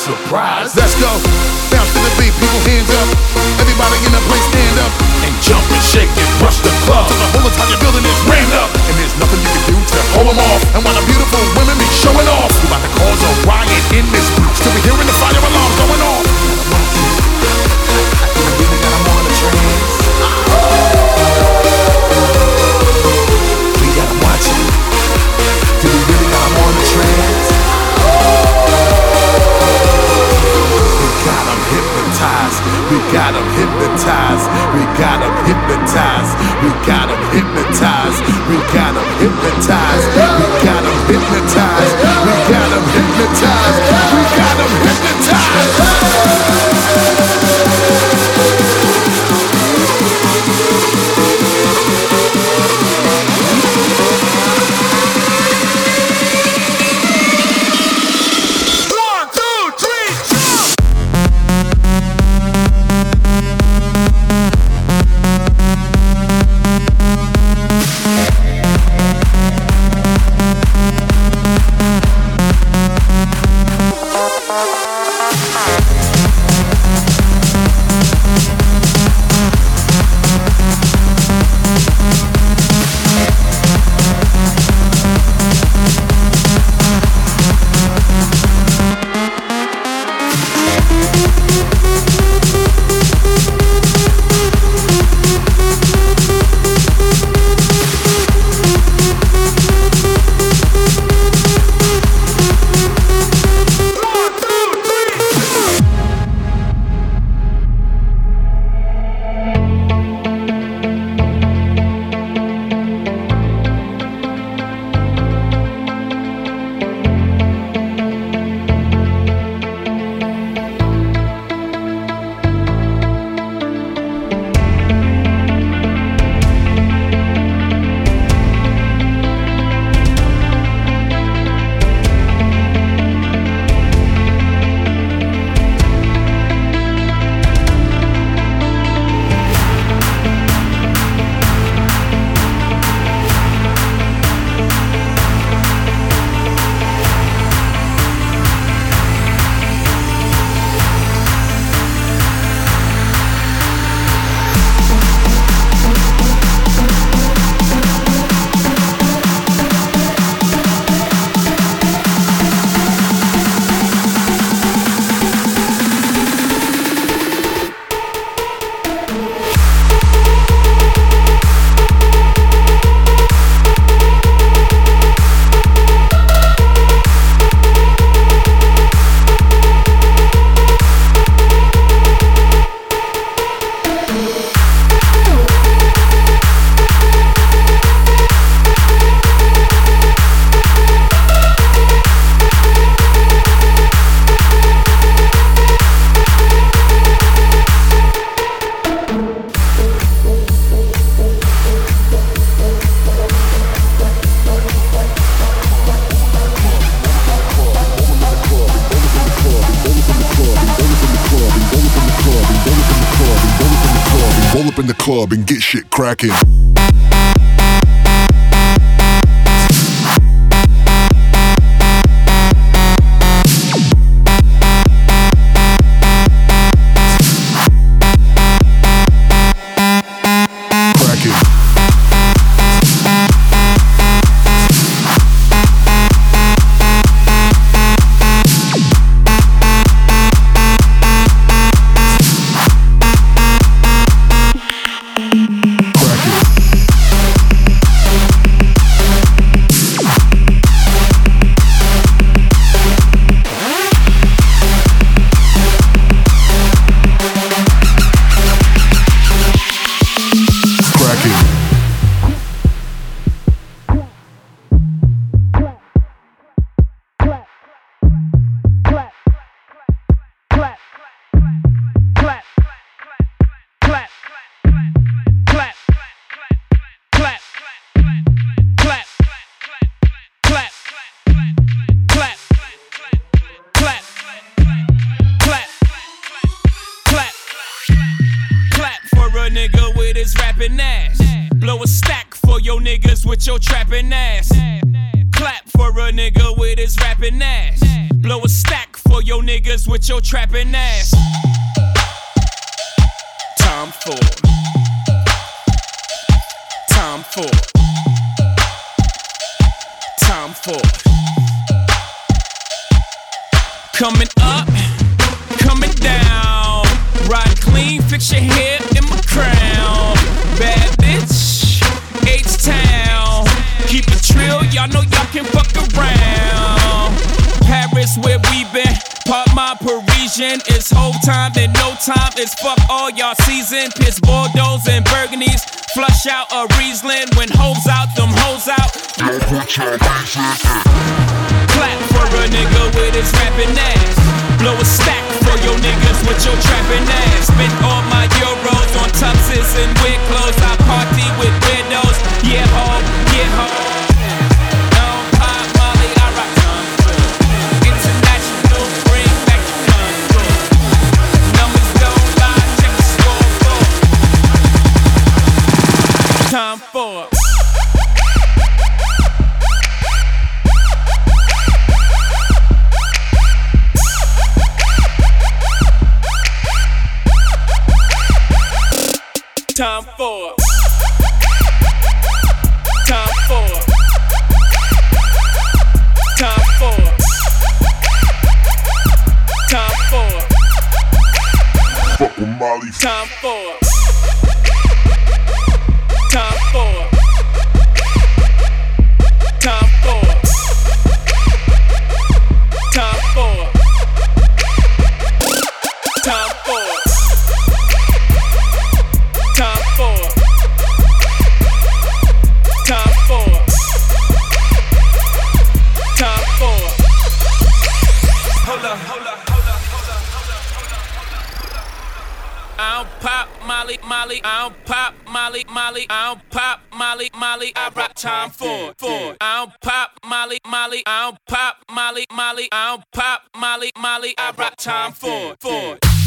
catch him by surprise. Let's go. Bounce to the beat, people hands up. Everybody in the place stand up. And jump and shake and rush the club. So the whole entire building is rammed up. And there's nothing you can do to Hold 'em off. And while the beautiful women be showing off, we about to cause a riot in this booth. Still we hearing the fire alarm going off. Got 'em hypnotized. We got 'em hypnotized. We got 'em hypnotized. We got 'em hypnotized. In the club and get shit cracking. Your trapping ass. Tom Ford. Tom Ford. Tom Ford. Coming up, coming down. Ride clean, fix your hair in my crown. Bad bitch, H Town. Keep it trill, y'all know y'all Parisian. It's whole time, then no time. It's fuck all y'all season. Piss Bordeaux and Burgundies. Flush out a Riesling. When hoes out, them hoes out. Clap for a nigga with his rapping ass. Blow a stack for your niggas with your trapping ass. Spend all my euros on tuxes and weird clothes. I party with weirdos. Yeah, ho, yeah, ho. Molly. Tom Ford. Tom Ford. Molly. I don't pop Molly, Molly. I don't pop Molly, Molly. I rock Tom Ford, for. I don't pop Molly, Molly. I don't pop Molly, Molly. I don't pop Molly, Molly. I rock Tom Ford, for.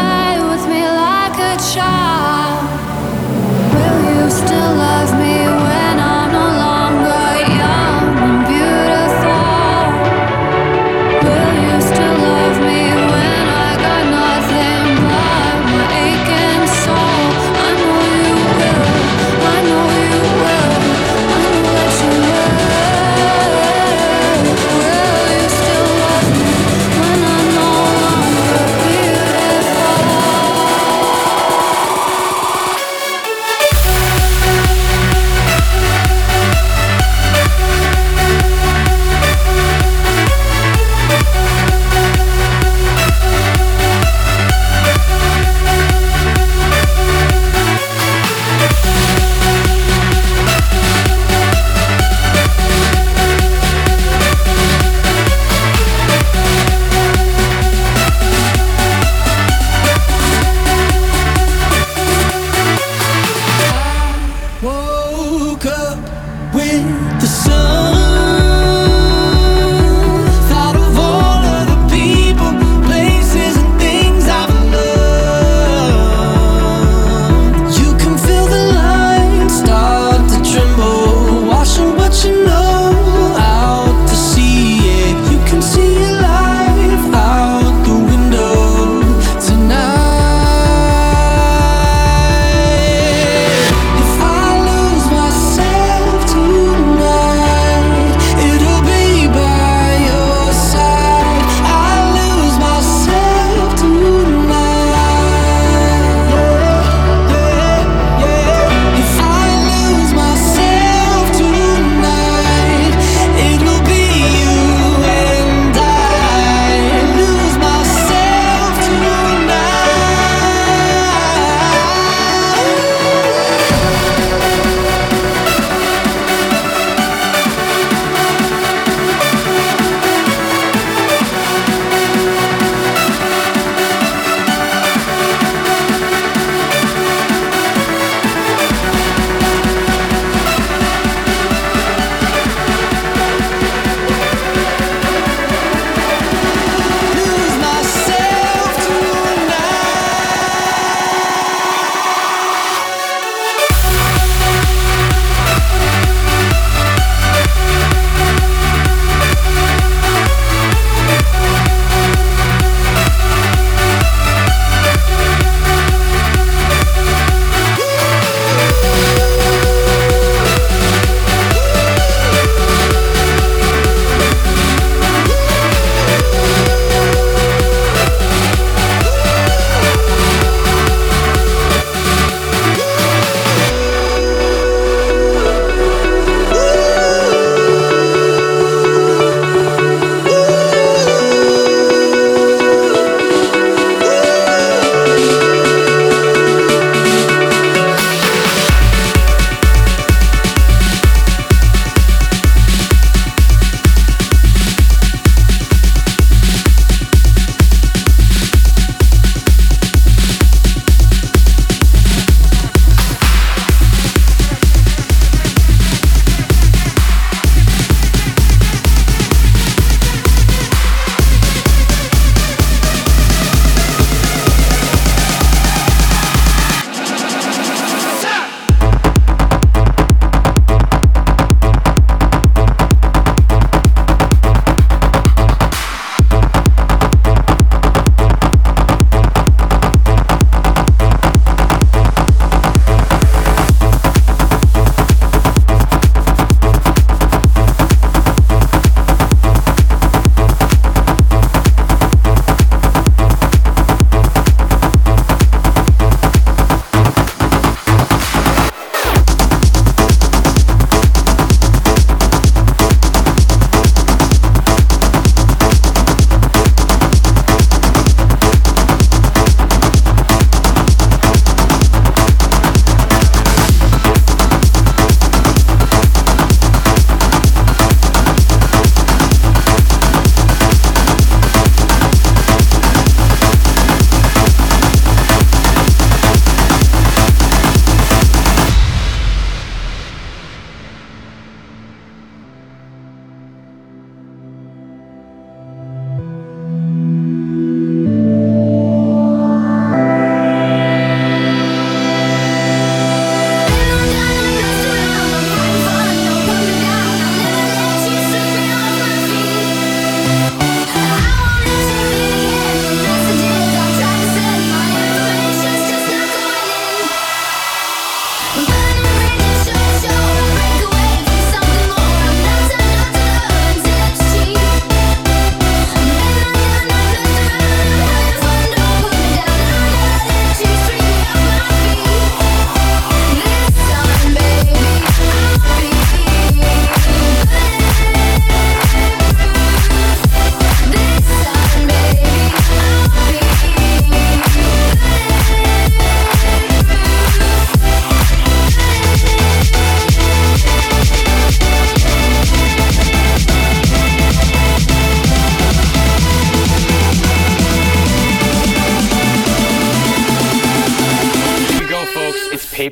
play with me like a child? Will you still love me?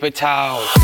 Paper towel.